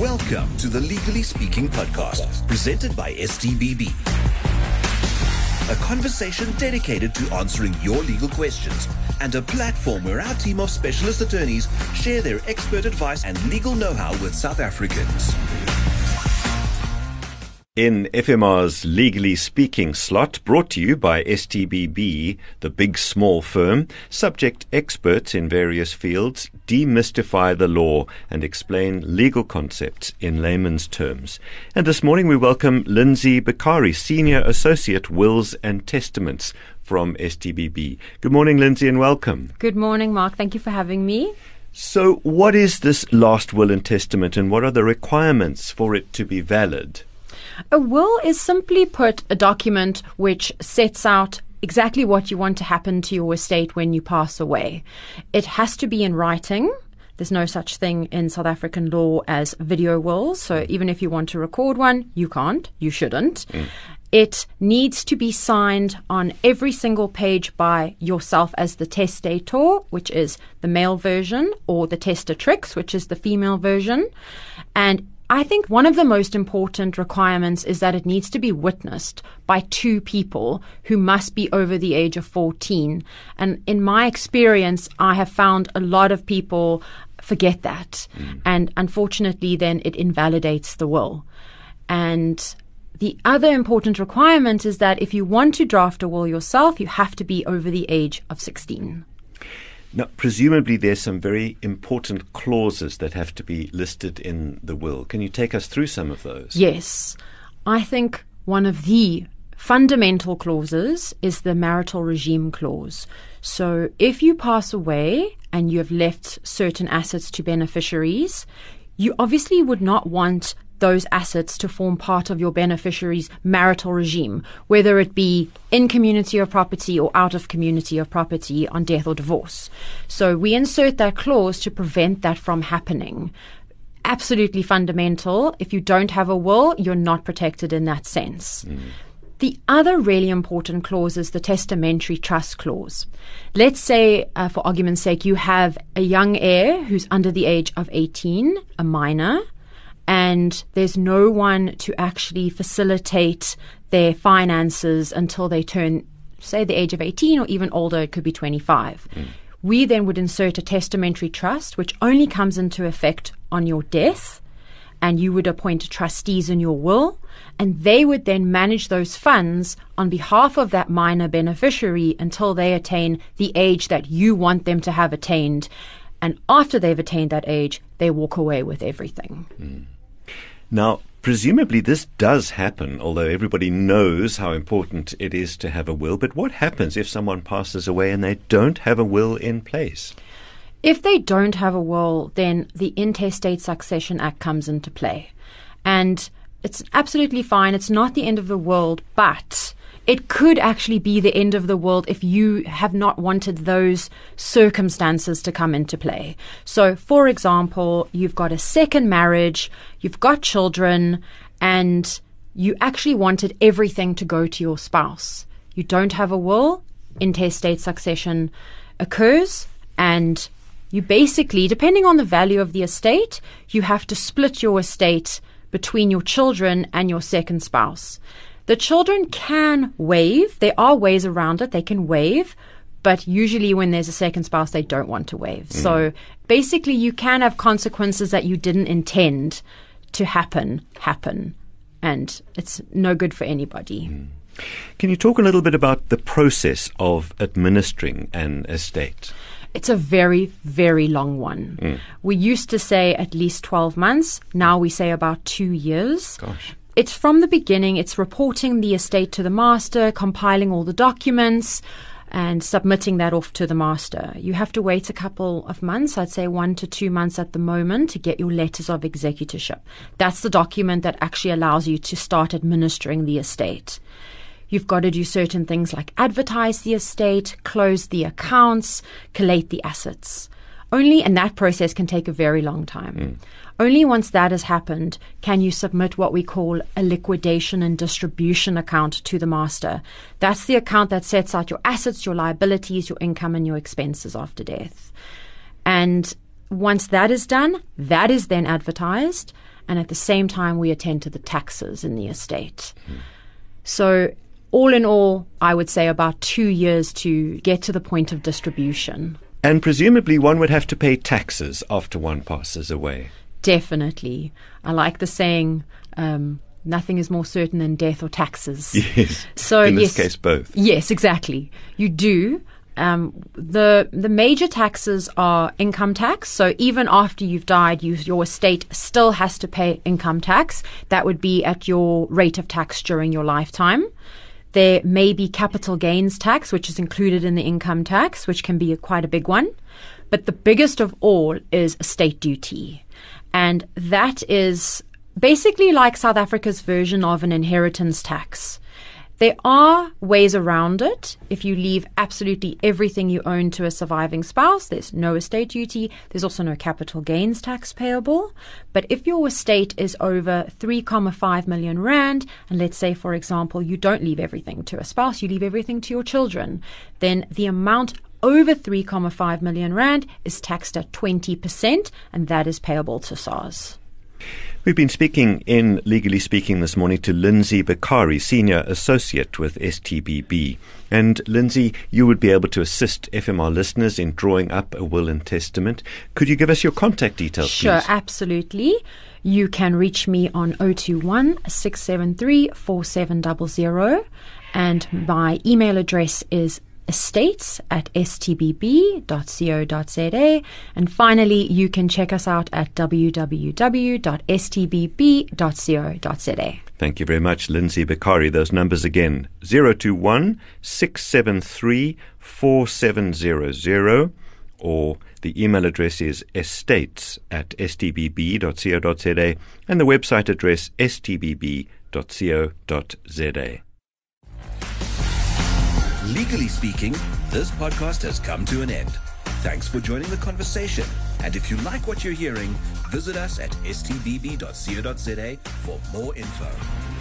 Welcome to the Legally Speaking podcast, presented by STBB. A conversation dedicated to answering your legal questions and a platform where our team of specialist attorneys share their expert advice and legal know how with South Africans. In FMR's Legally Speaking slot, brought to you by STBB, the big small firm, subject experts in various fields demystify the law and explain legal concepts in layman's terms. And this morning we welcome Lindsey Biccari, Senior Associate Wills and Testaments from STBB. Good morning, Lindsey, and welcome. Good morning, Mark. Thank you for having me. So, what is this last will and testament, and what are the requirements for it to be valid? A will is simply put a document which sets out exactly what you want to happen to your estate when you pass away. It has to be in writing. There's no such thing in South African law as video wills. So even if you want to record one, you can't. You shouldn't. Mm. It needs to be signed on every single page by yourself as the testator, which is the male version, or the testatrix, which is the female version. And I think one of the most important requirements is that it needs to be witnessed by two people who must be over the age of 14. And in my experience, I have found a lot of people forget that. Mm. And unfortunately, then it invalidates the will. And the other important requirement is that if you want to draft a will yourself, you have to be over the age of 16. Now, presumably, there's some very important clauses that have to be listed in the will. Can you take us through some of those? Yes. I think one of the fundamental clauses is the marital regime clause. So, if you pass away and you have left certain assets to beneficiaries, you obviously would not want those assets to form part of your beneficiary's marital regime, whether it be in community of property or out of community of property on death or divorce. So we insert that clause to prevent that from happening. Absolutely fundamental. If you don't have a will, you're not protected in that sense. Mm. The other really important clause is the testamentary trust clause. Let's say, uh, for argument's sake, you have a young heir who's under the age of 18, a minor, and there's no one to actually facilitate their finances until they turn, say, the age of 18 or even older, it could be 25. Mm. We then would insert a testamentary trust, which only comes into effect on your death, and you would appoint trustees in your will, and they would then manage those funds on behalf of that minor beneficiary until they attain the age that you want them to have attained. And after they've attained that age, they walk away with everything. Mm. Now, presumably this does happen, although everybody knows how important it is to have a will. But what happens if someone passes away and they don't have a will in place? If they don't have a will, then the Intestate Succession Act comes into play. And it's absolutely fine. It's not the end of the world, but it could actually be the end of the world if you have not wanted those circumstances to come into play. So, for example, you've got a second marriage, you've got children, and you actually wanted everything to go to your spouse. You don't have a will, intestate succession occurs, and you basically, depending on the value of the estate, you have to split your estate between your children and your second spouse. The children can waive. There are ways around it. They can waive, but usually when there's a second spouse, they don't want to waive. Mm. So basically, you can have consequences that you didn't intend to happen, happen. And it's no good for anybody. Mm. Can you talk a little bit about the process of administering an estate? It's a very, very long one. Mm. We used to say at least 12 months. Now we say about two years. Gosh it's from the beginning, it's reporting the estate to the master, compiling all the documents, and submitting that off to the master. You have to wait a couple of months, I'd say one to two months at the moment, to get your letters of executorship. That's the document that actually allows you to start administering the estate. You've got to do certain things like advertise the estate, close the accounts, collate the assets. Only, and that process can take a very long time. Mm. Only once that has happened can you submit what we call a liquidation and distribution account to the master. That's the account that sets out your assets, your liabilities, your income, and your expenses after death. And once that is done, that is then advertised. and at the same time, we attend to the taxes in the estate. So, all in all, I would say about two years to get to the point of distribution. And presumably, one would have to pay taxes after one passes away. Definitely. I like the saying, um, nothing is more certain than death or taxes. Yes. So, in this yes, case, both. Yes, exactly. You do. Um, the the major taxes are income tax. So even after you've died, you, your estate still has to pay income tax. That would be at your rate of tax during your lifetime. There may be capital gains tax, which is included in the income tax, which can be a, quite a big one. But the biggest of all is estate duty. And that is basically like South Africa's version of an inheritance tax. There are ways around it. If you leave absolutely everything you own to a surviving spouse, there's no estate duty. There's also no capital gains tax payable. But if your estate is over 3,5 million rand, and let's say, for example, you don't leave everything to a spouse, you leave everything to your children, then the amount over 3,5 million rand is taxed at 20%, and that is payable to SARS. We've been speaking in Legally Speaking this morning to Lindsey Biccari, Senior Associate with STBB. And Lindsey, you would be able to assist FMR listeners in drawing up a will and testament. Could you give us your contact details, Sure, please? absolutely. You can reach me on 021 673 4700 and my email address is estates at stbb.co.za. And finally, you can check us out at www.stbb.co.za. Thank you very much, Lindsey Biccari. Those numbers again 021 673 4700 or the email address is estates at stbb.co.za and the website address stbb.co.za. Legally speaking, this podcast has come to an end. Thanks for joining the conversation. And if you like what you're hearing, visit us at stbb.co.za for more info.